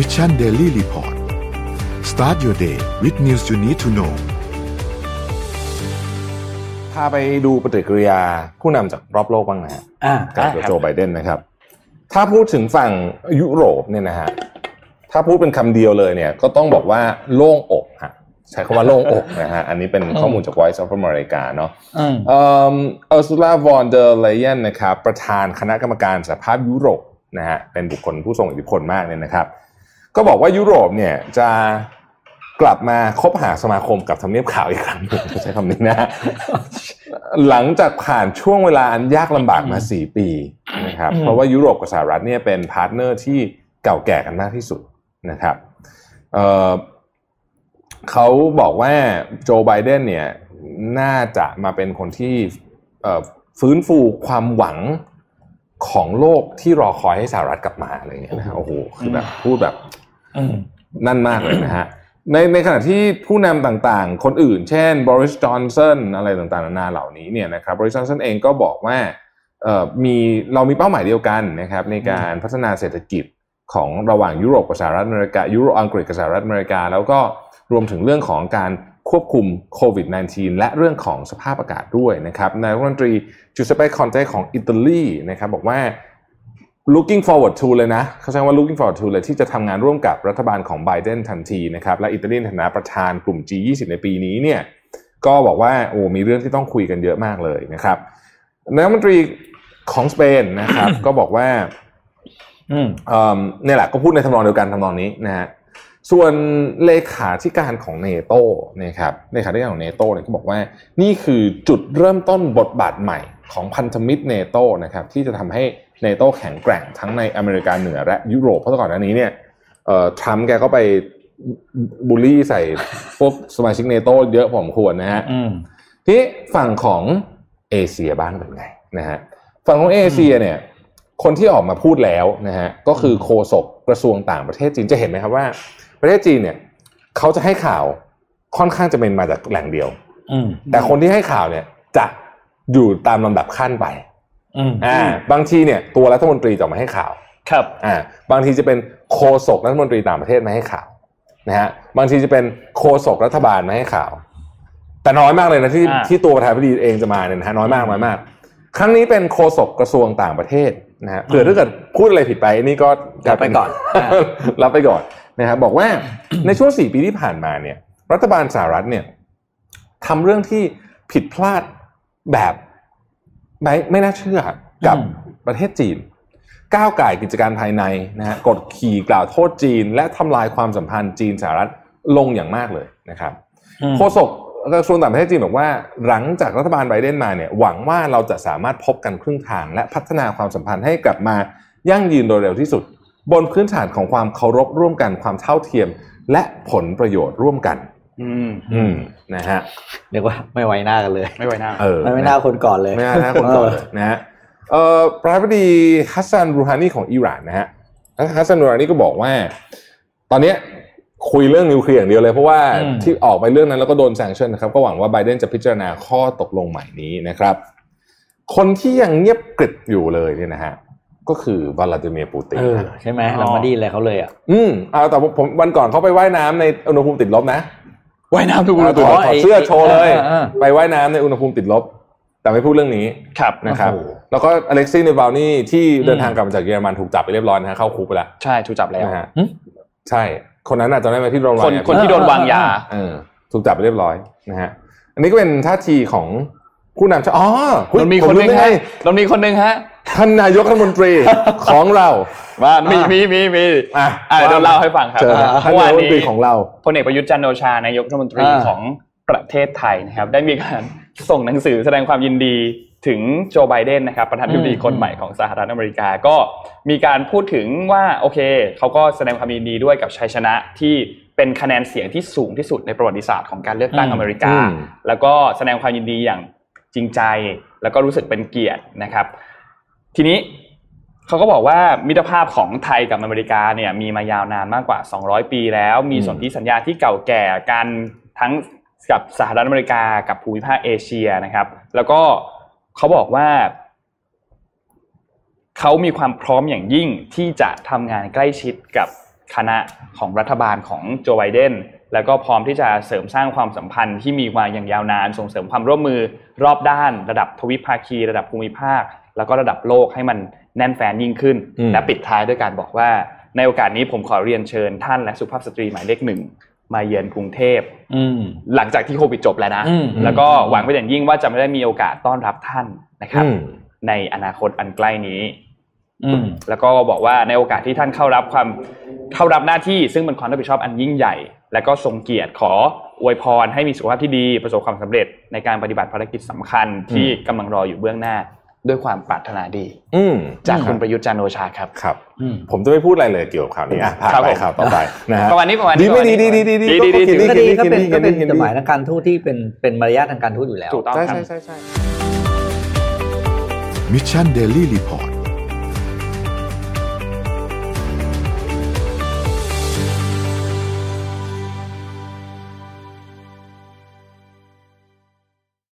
Mission Daily Report start your day with news you need to know พาไปดูปฏิกิริยาผู้นำจากรอบโลกบ้างนะฮะอ่ากับโจไบเดนนะครับ ถ้าพูดถึงฝั่งยุโรปเนี่ยนะฮะถ้าพูดเป็นคำเดียวเลยเนี่ยก็ต้องบอกว่าโล่งอกฮะใช้คำว่าโล่งอกนะฮะ อันนี้เป็นข้อมูลจาก Voice of America เนาะอืมเอ่อเออร์ซูลาวอนเดอร์เลเยนนะครับประธานคณะกรรมการสหภาพยุโรปนะฮะเป็นบุคคลผู้ทรงอิทธิพลมากเนี่ยนะครับ ก็บอกว่ายุโรปเนี่ยจะกลับมาคบหาสมาคมกับทำเนียบขาวอีกครั้งหนึ่งใช้คำนี้นะฮะหลังจากผ่านช่วงเวลาอันยากลำบากมา4ปีนะครับอืมเพราะว่ายุโรปกับสหรัฐเนี่ยเป็น partner ที่เก่าแก่กันมากที่สุดนะครับเอ่อเขาบอกว่าโจไบเดนเนี่ยน่าจะมาเป็นคนที่เอ่อฟื้นฟูความหวัง ของโลกที่รอคอยให้สหรัฐกลับมาอะไรเงี้ยนะฮะโอ้โหคือแบบพูดแบบอืมนั่นมากเลยนะฮะในในขณะที่ผู้นำต่างๆ คนอื่น เช่นบริสจอนสันอะไรต่างๆนานาเหล่านี้เนี่ยนะครับบริสจอนสันเองก็บอกว่าเอ่อมีเรามีเป้าหมายเดียวกันนะครับในการพัฒนาเศรษฐกิจของระหว่างยุโรปกับสหรัฐอเมริกายุโรปอังกฤษกับสหรัฐอเมริกา แล้วก็รวมถึงเรื่องของการ ควบคุมโควิด -19 และเรื่องของสภาพอากาศด้วยนะครับนายรัฐมนตรีจูเซเปคอนเต้ของอิตาลีนะครับบอกว่า looking forward to เลยนะเขาใช้ว่า looking forward to เลยที่จะทำงานร่วมกับรัฐบาลของไบเดนทันทีนะครับและอิตาลีในฐานะประธานกลุ่ม G20 ในปีนี้เนี่ยก็บอกว่าโอ้มีเรื่องที่ต้องคุยกันเยอะมากเลยนะครับนายรัฐมนตรีของสเปนนะครับ ก็บอกว่าอืมเออเนี่ยแหละก็พูดในทำนองเดียวกันทำนองนี้นะฮะ ส่วนเลขาธิการของเนโตนะครับเลขาธิการของเนโตเนี่ยก็บอกว่านี่คือจุดเริ่มต้นบทบาทใหม่ของพันธมิตรเนโตนะครับที่จะทำให้เนโตแข็งแกร่งทั้งในอเมริกาเหนือและยุโรปเพราะก่อนหน้านี้เนี่ยเอ่อทรัมป์แกก็ไปบูลลี่ใส่พวกสมาชิกเนโตเยอะพอสมควรนะฮะอืมทีนี้ฝั่งของเอเชียบ้างเป็นไงนะฮะฝั่งของเอเชียเนี่ยคนที่ออกมาพูดแล้วนะฮะก็คือโฆษกกระทรวงต่างประเทศจีนจะเห็นไหมครับว่า ประเทศจีนเนี่ยเขาจะให้ข่าวค่อนข้างจะเป็นมาจากแหล่งเดียวอืมแต่คนที่ให้ข่าวเนี่ยจะอยู่ตามลำดับขั้นไปอืมอ่า บางทีเนี่ยตัวรัฐมนตรีจะออกมาให้ข่าว ครับ อ่า บางทีจะเป็นโฆษกรัฐมนตรีต่างประเทศมาให้ข่าวนะฮะ บางทีจะเป็นโฆษกรัฐบาลมาให้ข่าว แต่น้อยมากเลยนะที่อ่าที่ตัวประธานาธิบดีเองจะมาเนี่ยนะฮะน้อยมากน้อยมาก ครั้งนี้เป็นโฆษกกระทรวงต่างประเทศนะฮะเผื่อถ้าเกิดพูดอะไรผิดไปนี่ก็รับไปก่อนอ่ารับไปก่อน นะครับบอกว่าในช่วงสี่ปีที่ผ่านมาเนี่ยรัฐบาลสหรัฐเนี่ยทำเรื่องที่ผิดพลาดแบบไม่ไม่น่าเชื่อกับอืมประเทศจีน ก้าวไก่ายกิจการภายในนะฮะกดขี่กล่าวโทษจีน และทำลายความสัมพันธ์จีนสหรัฐลงอย่างมากเลยนะครับอืมโฆษกกระทรวงต่างประเทศจีนบอกว่าหลังจากรัฐบาลไบเดนมาเนี่ยหวังว่าเราจะสามารถพบกันครึ่งทาง และพัฒนาความสัมพันธ์ให้กลับมายั่งยืนโดยเร็วที่สุด บนพื้นฐานของความเคารพร่วมกันความเท่าเทียม และผลประโยชน์ร่วมกัน อืมอืมนะฮะเรียกว่าไม่ไว้หน้ากันเลย ไม่ไว้หน้าเออไม่ไว้หน้าคนก่อนเลยไม่น่านะคนก่อนเลยนะฮะเอ่อประธานาธิบดีฮัสซันรูฮานีของอิหร่านนะฮะฮัสซันรูฮานีก็บอกว่า ตอนเนี้ยคุยเรื่องนิวเคลียร์อย่างเดียวเลย เพราะว่าอืมที่ออกไปเรื่องนั้นแล้วก็โดนแซงชั่นนะครับ ก็หวังว่าไบเดนจะพิจารณาข้อตกลงใหม่นี้นะครับ คนที่ยังเงียบกริบอยู่เลยเนี่ยนะฮะ ก็คือวลาดิเมียร์ปูตินเออใช่ไหมเรามาดีอะไรเขาเลยอะอืมเอาแต่ผมวันก่อนเขาไปว่ายน้ำในอุณหภูมิติดลบนะว่ายน้ำทุกถฤดูอดถอดเสื้อโชว์เลยอ่าอ่าไปว่ายน้ำในอุณหภูมิติดลบ แต่ไม่พูดเรื่องนี้ครับนะครับโอ้โหแล้วก็อเล็กซี่เนวาลนี่ที่เดินอืมทางกลับมาจากเยอรมันถูกจับไปเรียบร้อยนะฮะเข้าคุกไปแล้วใช่ถูกจับแล้วนะฮะหึใช่ คนนั้นอาจจะได้ไหมที่โดนคนวางยาคนที่โดนวางยาเออถูกจับไปเรียบร้อยนะฮะอันนี้ก็เป็นท่าทีของผู้นำชาติอ๋อเฮ้ยเรามีผคนหรู้นึ่งได้ฮะไเรามีคนหนึ่งฮะท่านนายกรัฐมนตรีของเราว่ามีอะมีมีมีอะอะเดี๋ยวเล่าให้ฟังครับเจอนะท่านเมื่อานนายวรัฐมนนี้ตรีของเราพลเอกประยุทธ์จันทร์โอชานายกรัฐมนตรีอ่าของประเทศไทยนะครับ ได้มีการส่งหนังสือแสดงความยินดีถึงโจไบเดนนะครับประธานาธิบดีคนใหม่ของสหรัฐอเมริกาก็มีการพูดถึงว่าโอเคเขาก็แสดงความยินดีด้วยกับชัยชนะที่เป็นคะแนนเสียงที่สูงที่สุดในประวัติศาสตร์ของการเลือกตั้งอืมอเมริกาอืมแล้วก็แสดงความยินดีอย่างจริงใจ แล้วก็รู้สึกเป็นเกียรตินะครับ ทีนี้เขาก็บอกว่ามิตรภาพของไทยกับอเมริกาเนี่ยมีมายาวนานมากกว่า 200 ปีแล้ว มีอืมสนธิสัญญาที่เก่าแก่กันทั้งกับสหรัฐอเมริกากับภูมิภาคเอเชียนะครับ แล้วก็เขาบอกว่าเขามีความพร้อมอย่างยิ่งที่จะทำงานใกล้ชิดกับคณะของรัฐบาลของโจไบเดนแล้วก็พร้อมที่จะเสริมสร้างความสัมพันธ์ที่มีมาอย่างยาวนาน ส่งเสริมความร่วมมือรอบด้าน ระดับทวิภาคี ระดับภูมิภาค แล้วก็ระดับโลกให้มันแน่นแฟนยิ่งขึ้นอืมและปิดท้ายด้วยการบอกว่า ในโอกาสนี้ผมขอเรียนเชิญท่านและสุภาพสตรีหมายเลขหนึ่งมาเยือนกรุงเทพอืมหลังจากที่โควิดจบแล้วนะอืมแล้วก็หวังเป็นอย่างยิ่งว่าจะไม่ได้มีโอกาสต้อนรับท่านนะครับอืมในอนาคตอันใกล้นี้อืมแล้วก็บอกว่าในโอกาสที่ท่านเข้ารับความเข้ารับหน้าที่ซึ่งเป็นความรับผิดชอบอันยิ่งใหญ่ และก็ทรงเกียรติขออวยพรให้มีสุขภาพที่ดีประสบความสำเร็จในการปฏิบัติภารกิจสำคัญที่กำลังรออยู่เบื้องหน้า ด้วยความปรารถนาดี อืมจากคุณประยุทธ์จันทร์โอชาครับครับอืมผมจะไม่พูดอะไรเลยเกี่ยวกับข่าวนี้อะผ่านครับไปผมข่าวต่อไปนะฮะประมาณนี้ประมาณนี้ดีไม่ดีประมาณนี้ดีดีดีดีดีดีก็ก็คิดีก็เป็นคิก็เป็นคิจดหมายทางการทูตที่เป็นเป็นมารยาททางการทูตอยู่แล้วถูกต้องใช่ครับใช่ใช่ใช่มิชชันเดลี่รีพอร์ต